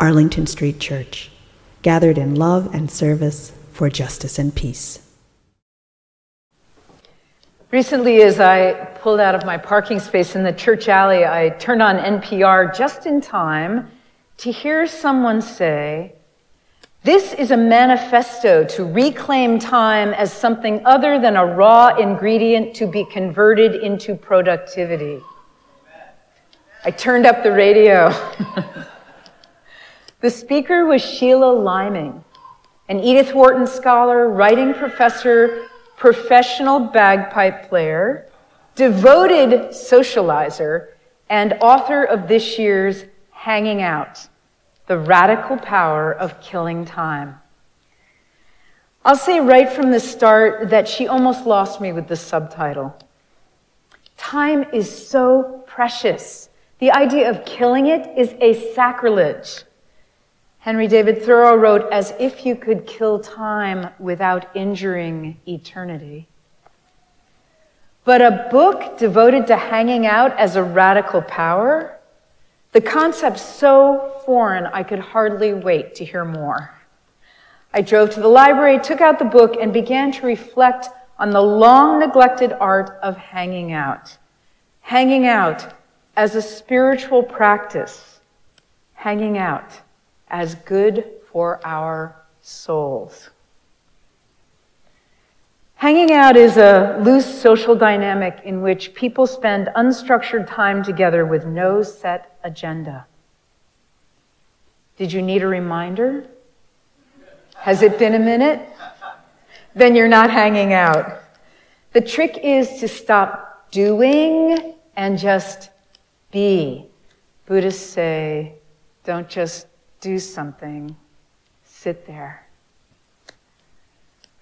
Arlington Street Church, gathered in love and service for justice and peace. Recently, as I pulled out of my parking space in the church alley, I turned on NPR just in time to hear someone say, This is a manifesto to reclaim time as something other than a raw ingredient to be converted into productivity. I turned up the radio. The speaker was Sheila Liming, an Edith Wharton scholar, writing professor, professional bagpipe player, devoted socializer, and author of this year's Hanging Out The Radical Power of Killing Time. I'll say right from the start that she almost lost me with the subtitle. Time is so precious. The idea of killing it is a sacrilege. Henry David Thoreau wrote, as if you could kill time without injuring eternity. But a book devoted to hanging out as a radical power, the concept so foreign I could hardly wait to hear more. I drove to the library, took out the book, and began to reflect on the long neglected art of hanging out. Hanging out as a spiritual practice. Hanging out as good for our souls. Hanging out is a loose social dynamic in which people spend unstructured time together with no set agenda. Did you need a reminder? Has it been a minute? Then you're not hanging out. The trick is to stop doing and just be. Buddhists say, don't just do something, sit there.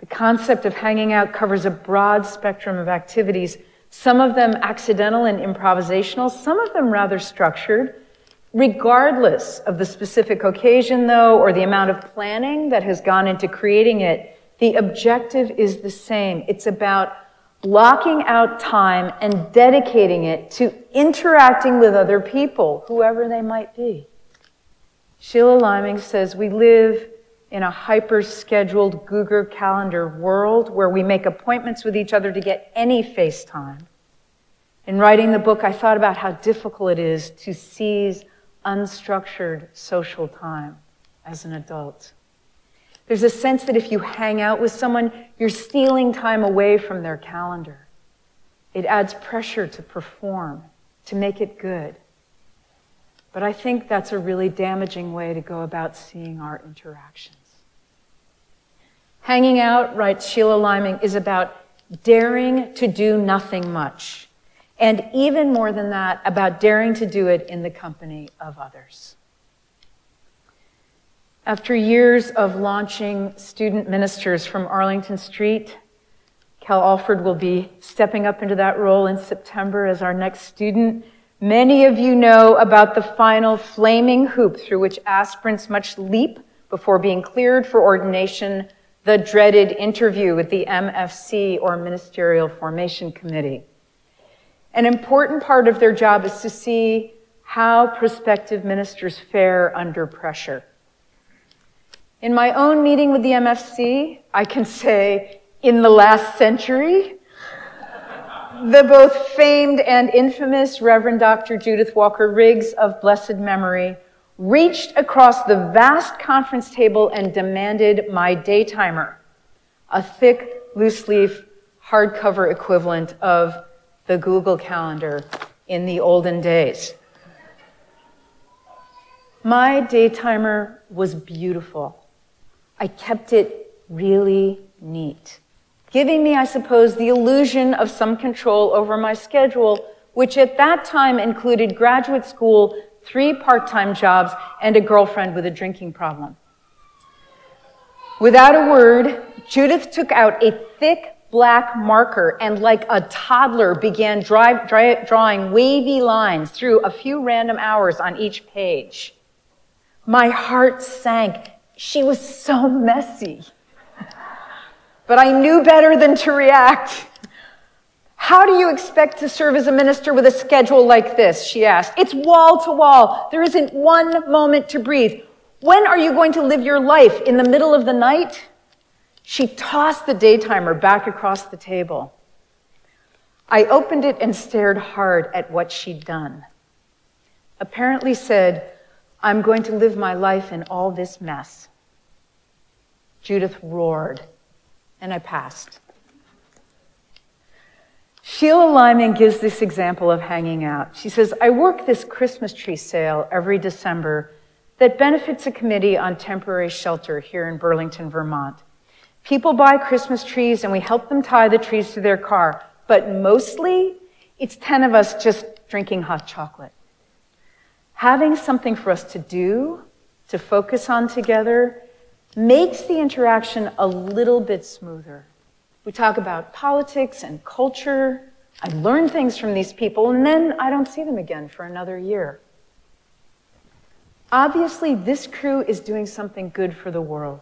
The concept of hanging out covers a broad spectrum of activities, some of them accidental and improvisational, some of them rather structured. Regardless of the specific occasion, though, or the amount of planning that has gone into creating it, the objective is the same. It's about blocking out time and dedicating it to interacting with other people, whoever they might be. Sheila Liming says we live in a hyper scheduled Google Calendar world where we make appointments with each other to get any face time. In writing the book, I thought about how difficult it is to seize unstructured social time as an adult. There's a sense that if you hang out with someone, you're stealing time away from their calendar. It adds pressure to perform, to make it good. But I think that's a really damaging way to go about seeing our interactions. Hanging out, writes Sheila Liming, is about daring to do nothing much. And even more than that, about daring to do it in the company of others. After years of launching student ministers from Arlington Street, Cal Alford will be stepping up into that role in September as our next student Many of you know about the final flaming hoop through which aspirants must leap before being cleared for ordination, the dreaded interview with the MFC or Ministerial Formation Committee. An important part of their job is to see how prospective ministers fare under pressure. In my own meeting with the MFC, I can say in the last century, the both famed and infamous Reverend Dr. Judith Walker Riggs of blessed memory reached across the vast conference table and demanded my daytimer, a thick, loose leaf, hardcover equivalent of the Google Calendar in the olden days. My daytimer was beautiful. I kept it really neat giving me, I suppose, the illusion of some control over my schedule, which at that time included graduate school three part time jobs, and a girlfriend with a drinking problem. Without a word, Judith took out a thick black marker and, like a toddler, began drive, dry, drawing wavy lines through a few random hours on each page. My heart sank. She was so messy. But I knew better than to react. How do you expect to serve as a minister with a schedule like this? She asked. It's wall to wall. There isn't one moment to breathe. When are you going to live your life? In the middle of the night? She tossed the daytimer back across the table. I opened it and stared hard at what she'd done. Apparently said, I'm going to live my life in all this mess. Judith roared, and I passed. Sheila Liming gives this example of hanging out. She says, I work this Christmas tree sale every December that benefits a committee on temporary shelter here in Burlington, Vermont. People buy Christmas trees and we help them tie the trees to their car, but mostly it's 10 of us just drinking hot chocolate. Having something for us to do, to focus on together, makes the interaction a little bit smoother. We talk about politics and culture. I learn things from these people, and then I don't see them again for another year. Obviously, this crew is doing something good for the world.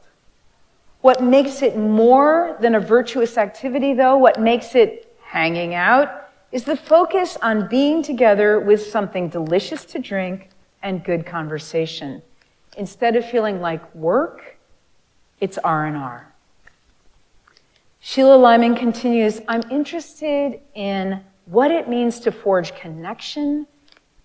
What makes it more than a virtuous activity, though, what makes it hanging out, is the focus on being together with something delicious to drink and good conversation. Instead of feeling like work, it's R&R. Sheila Liming continues I'm interested in what it means to forge connection,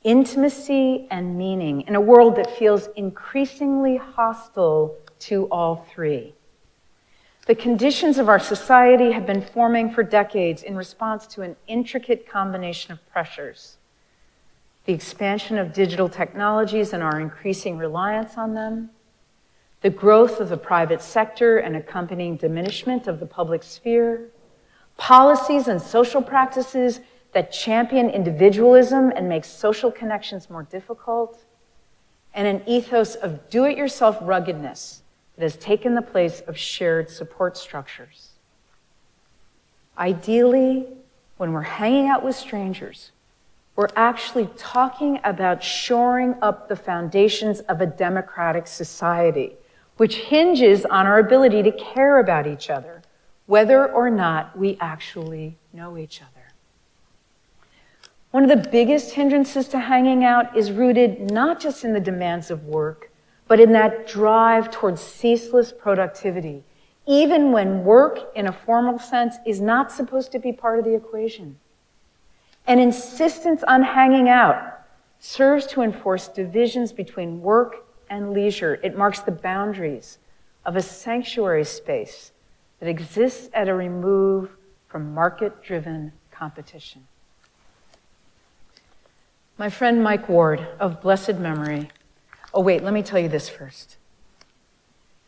intimacy, and meaning in a world that feels increasingly hostile to all three. The conditions of our society have been forming for decades in response to an intricate combination of pressures the expansion of digital technologies and our increasing reliance on them the growth of the private sector and accompanying diminishment of the public sphere, policies and social practices that champion individualism and make social connections more difficult, and an ethos of do it yourself ruggedness that has taken the place of shared support structures. Ideally, when we're hanging out with strangers, we're actually talking about shoring up the foundations of a democratic society which hinges on our ability to care about each other, whether or not we actually know each other. One of the biggest hindrances to hanging out is rooted not just in the demands of work, but in that drive towards ceaseless productivity, even when work, in a formal sense, is not supposed to be part of the equation. An insistence on hanging out serves to enforce divisions between work and leisure. It marks the boundaries of a sanctuary space that exists at a remove from market driven competition. My friend Mike Ward of blessed memory. Oh, wait, let me tell you this first.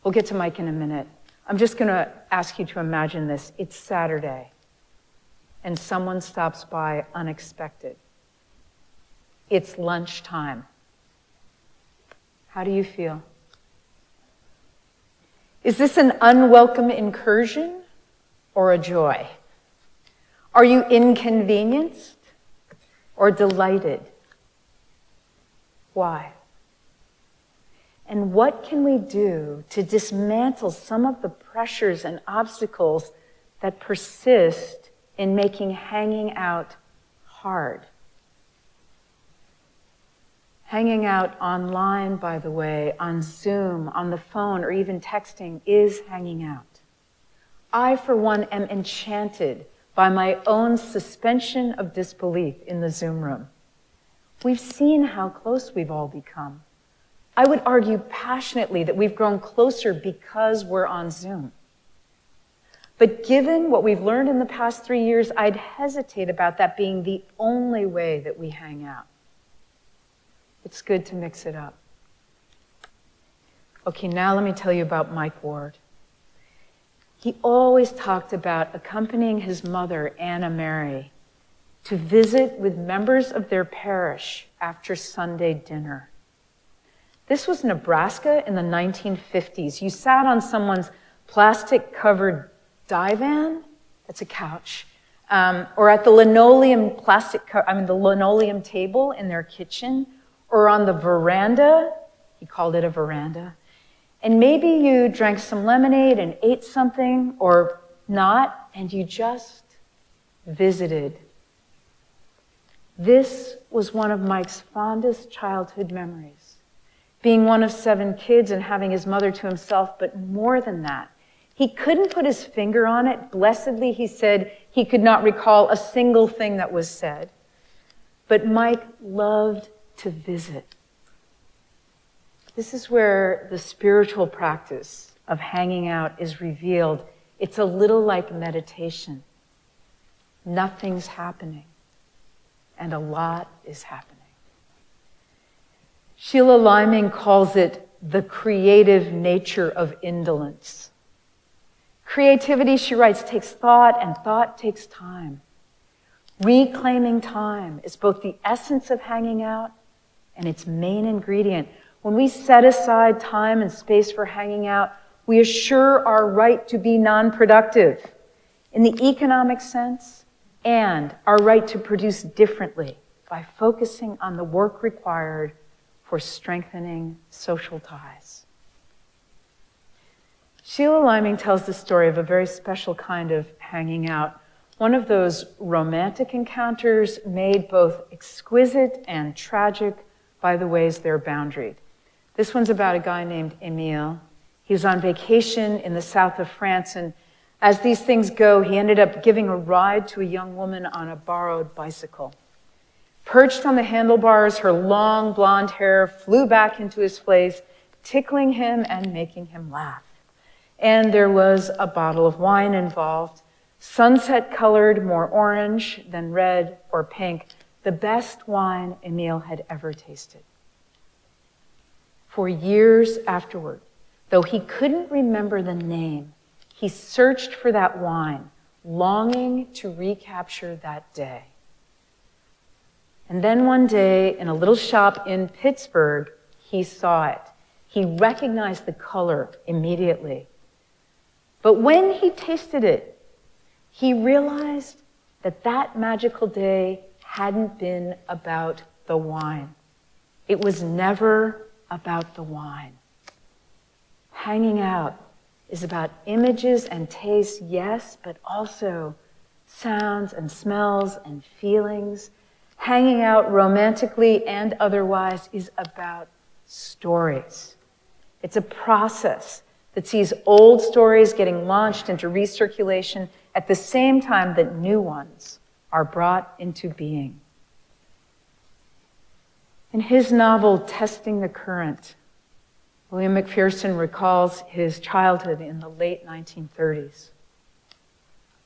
We'll get to Mike in a minute. I'm just going to ask you to imagine this. It's Saturday, and someone stops by unexpected. It's lunchtime. How do you feel? Is this an unwelcome incursion or a joy? Are you inconvenienced or delighted? Why? And what can we do to dismantle some of the pressures and obstacles that persist in making hanging out hard? Hanging out online, by the way, on Zoom, on the phone, or even texting is hanging out. I, for one, am enchanted by my own suspension of disbelief in the Zoom room. We've seen how close we've all become. I would argue passionately that we've grown closer because we're on Zoom. But given what we've learned in the past three years, I'd hesitate about that being the only way that we hang out. It's good to mix it up. Okay, now let me tell you about Mike Ward. He always talked about accompanying his mother, Anna Mary, to visit with members of their parish after Sunday dinner. This was Nebraska in the 1950s. You sat on someone's plastic covered divan, that's a couch, um, or at the linoleum plastic, co- I mean, the linoleum table in their kitchen, or on the veranda. He called it a veranda. And maybe you drank some lemonade and ate something, or not, and you just visited. This was one of Mike's fondest childhood memories. Being one of seven kids and having his mother to himself, but more than that, he couldn't put his finger on it. Blessedly, he said he could not recall a single thing that was said. But Mike loved to visit. This is where the spiritual practice of hanging out is revealed. It's a little like meditation. Nothing's happening, and a lot is happening. Sheila Liming calls it the creative nature of indolence. Creativity, she writes, takes thought, and thought takes time. Reclaiming time is both the essence of hanging out and its main ingredient. When we set aside time and space for hanging out, we assure our right to be non productive in the economic sense and our right to produce differently by focusing on the work required for strengthening social ties. Sheila Liming tells the story of a very special kind of hanging out, one of those romantic encounters made both exquisite and tragic by the ways they're boundaried. This one's about a guy named Emile. He was on vacation in the south of France, and as these things go, he ended up giving a ride to a young woman on a borrowed bicycle. Perched on the handlebars, her long blonde hair flew back into his face, tickling him and making him laugh and there was a bottle of wine involved. Sunset colored, more orange than red or pink, the best wine Emile had ever tasted. For years afterward, though he couldn't remember the name, he searched for that wine, longing to recapture that day. And then one day, in a little shop in Pittsburgh, he saw it. He recognized the color immediately. But when he tasted it, he realized that that magical day hadn't been about the wine. It was never about the wine. Hanging out is about images and tastes, yes, but also sounds and smells and feelings. Hanging out romantically and otherwise is about stories. It's a process that sees old stories getting launched into recirculation at the same time that new ones are brought into being. In his novel, Testing the Current, William McPherson recalls his childhood in the late 1930s.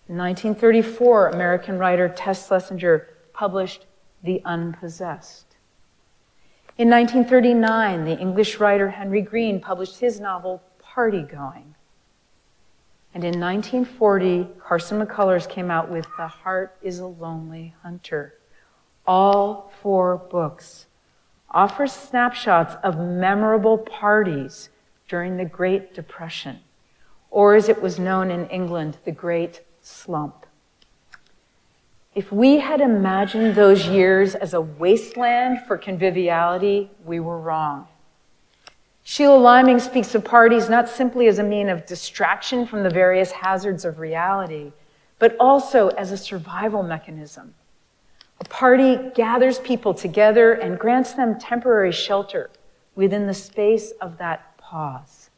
In 1934, American writer Tess Slesinger published The Unpossessed. In 1939, the English writer Henry Green published his novel party going. And in 1940, Carson McCullers came out with The Heart is a Lonely Hunter. All four books offer snapshots of memorable parties during the Great Depression, or as it was known in England, the Great Slump. If we had imagined those years as a wasteland for conviviality, we were wrong. Sheila Liming speaks of parties not simply as a mean of distraction from the various hazards of reality, but also as a survival mechanism. A party gathers people together and grants them temporary shelter within the space of that pause.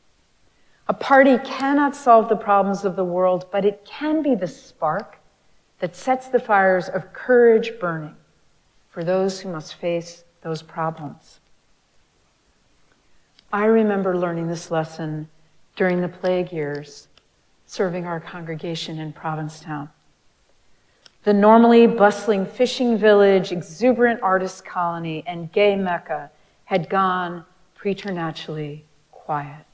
A party cannot solve the problems of the world, but it can be the spark that sets the fires of courage burning for those who must face those problems. I remember learning this lesson during the plague years, serving our congregation in Provincetown. The normally bustling fishing village, exuberant artist colony, and gay Mecca had gone preternaturally quiet.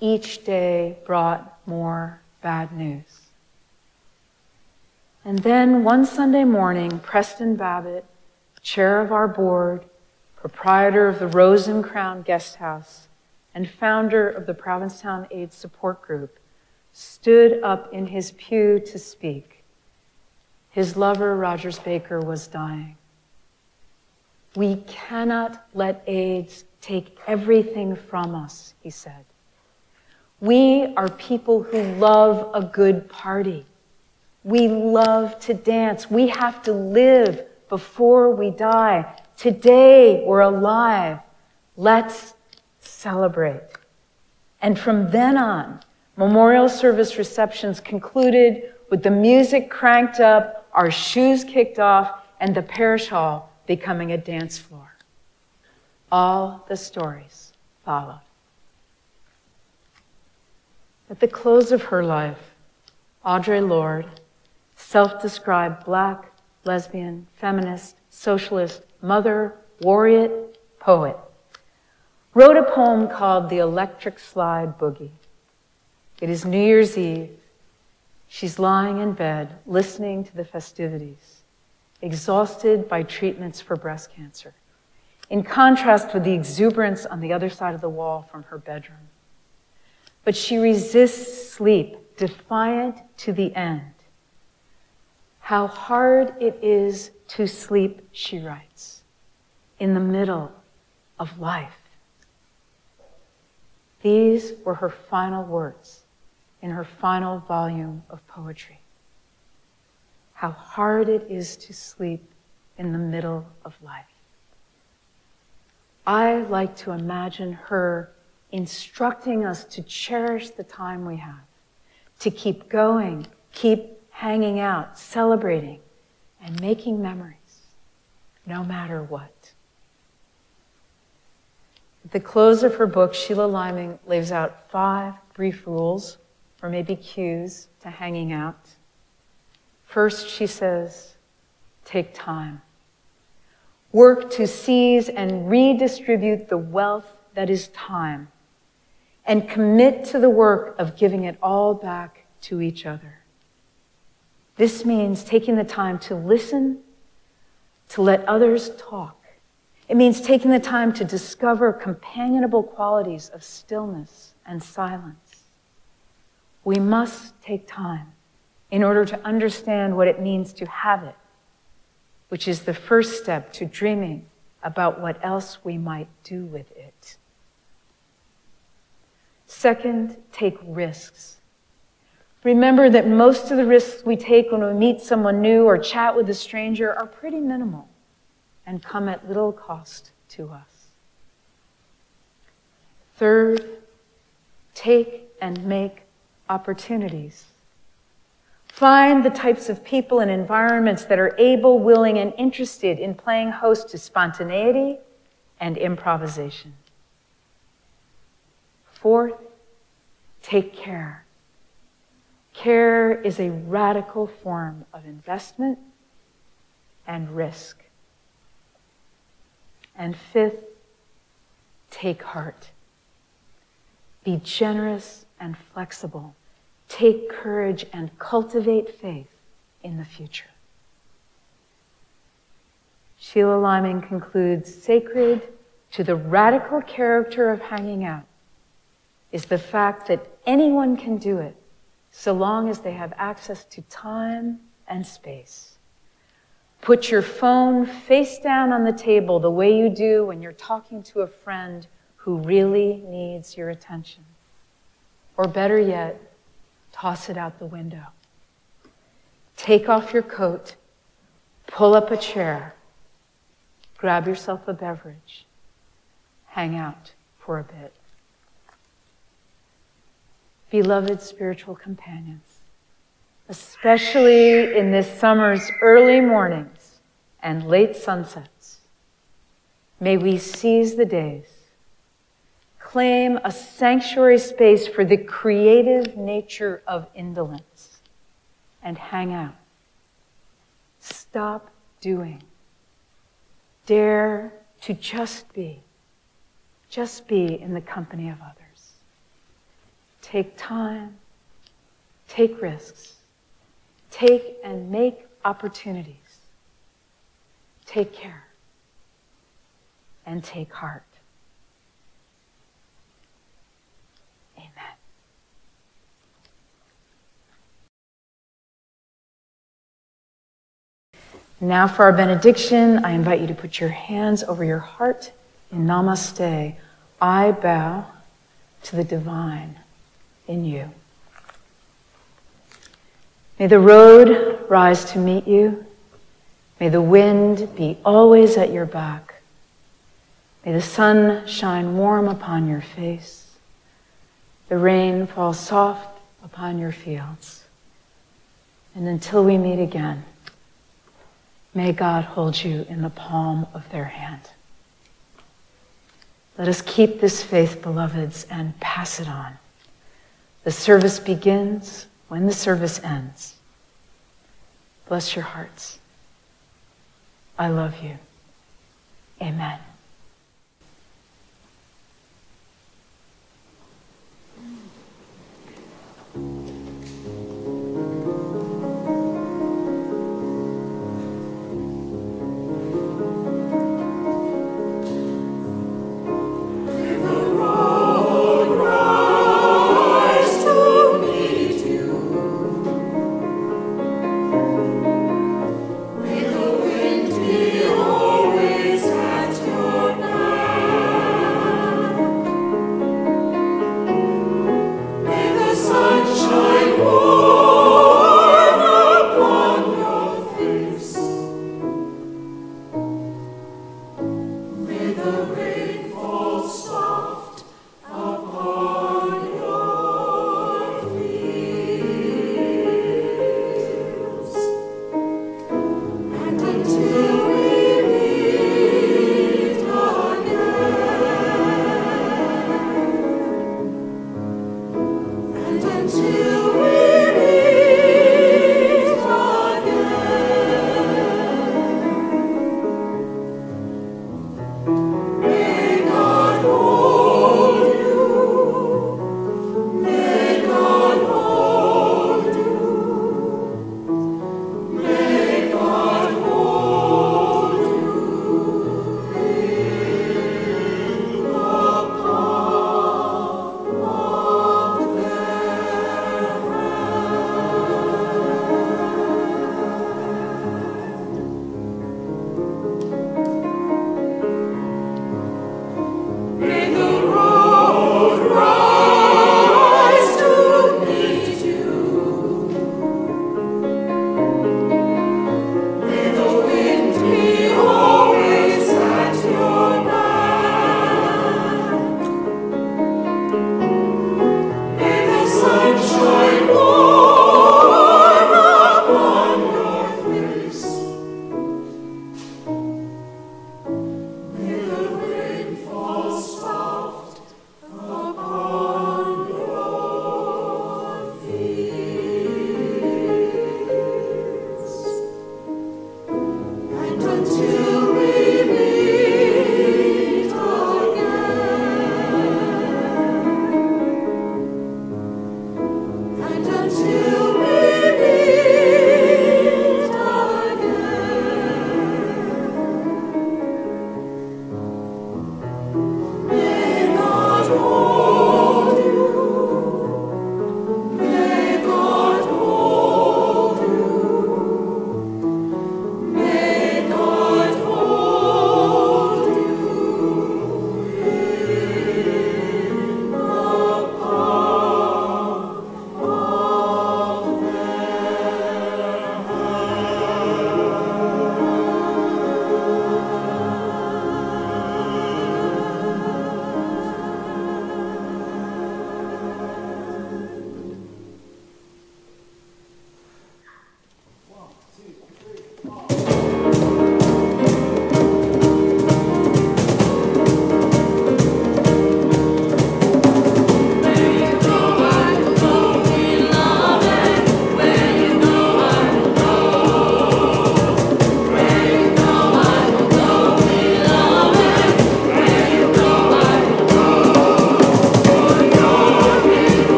Each day brought more bad news. And then one Sunday morning, Preston Babbitt, chair of our board, proprietor of the Rose and Crown Guest House, and founder of the Provincetown AIDS Support Group, stood up in his pew to speak. His lover, Rogers Baker, was dying. We cannot let AIDS take everything from us, he said. We are people who love a good party. We love to dance. We have to live before we die. Today we're alive. Let's celebrate. And from then on, memorial service receptions concluded with the music cranked up, our shoes kicked off, and the parish hall becoming a dance floor. All the stories followed. At the close of her life, Audre Lorde, self described black, lesbian, feminist, socialist, mother, warrior, poet, wrote a poem called The Electric Slide Boogie. It is New Year's Eve. She's lying in bed, listening to the festivities, exhausted by treatments for breast cancer, in contrast with the exuberance on the other side of the wall from her bedroom. But she resists sleep, defiant to the end. How hard it is to sleep, she writes, in the middle of life. These were her final words in her final volume of poetry. How hard it is to sleep in the middle of life. I like to imagine her instructing us to cherish the time we have, to keep going, keep hanging out, celebrating, and making memories, no matter what. At the close of her book, Sheila Liming lays out five brief rules, or maybe cues, to hanging out. First, she says, take time. Work to seize and redistribute the wealth that is time, and commit to the work of giving it all back to each other. This means taking the time to listen, to let others talk, it means taking the time to discover companionable qualities of stillness and silence. We must take time in order to understand what it means to have it, which is the first step to dreaming about what else we might do with it. Second, take risks. Remember that most of the risks we take when we meet someone new or chat with a stranger are pretty minimal and come at little cost to us. Third, take and make opportunities. Find the types of people and environments that are able, willing, and interested in playing host to spontaneity and improvisation. Fourth, take care. Care is a radical form of investment and risk. And fifth, take heart. Be generous and flexible. Take courage and cultivate faith in the future. Sheila Liming concludes sacred to the radical character of hanging out is the fact that anyone can do it so long as they have access to time and space. Put your phone face down on the table the way you do when you're talking to a friend who really needs your attention. Or better yet, toss it out the window. Take off your coat, pull up a chair, grab yourself a beverage, hang out for a bit. Beloved spiritual companions, especially in this summer's early mornings and late sunsets. May we seize the days, claim a sanctuary space for the creative nature of indolence, and hang out. Stop doing. Dare to just be. Just be in the company of others. Take time. Take risks take and make opportunities. Take care and take heart. Amen. Now, for our benediction, I invite you to put your hands over your heart in namaste. I bow to the divine in you. May the road rise to meet you. May the wind be always at your back. May the sun shine warm upon your face. The rain fall soft upon your fields. And until we meet again, may God hold you in the palm of their hand. Let us keep this faith, beloveds, and pass it on. The service begins when the service ends. Bless your hearts. I love you. Amen.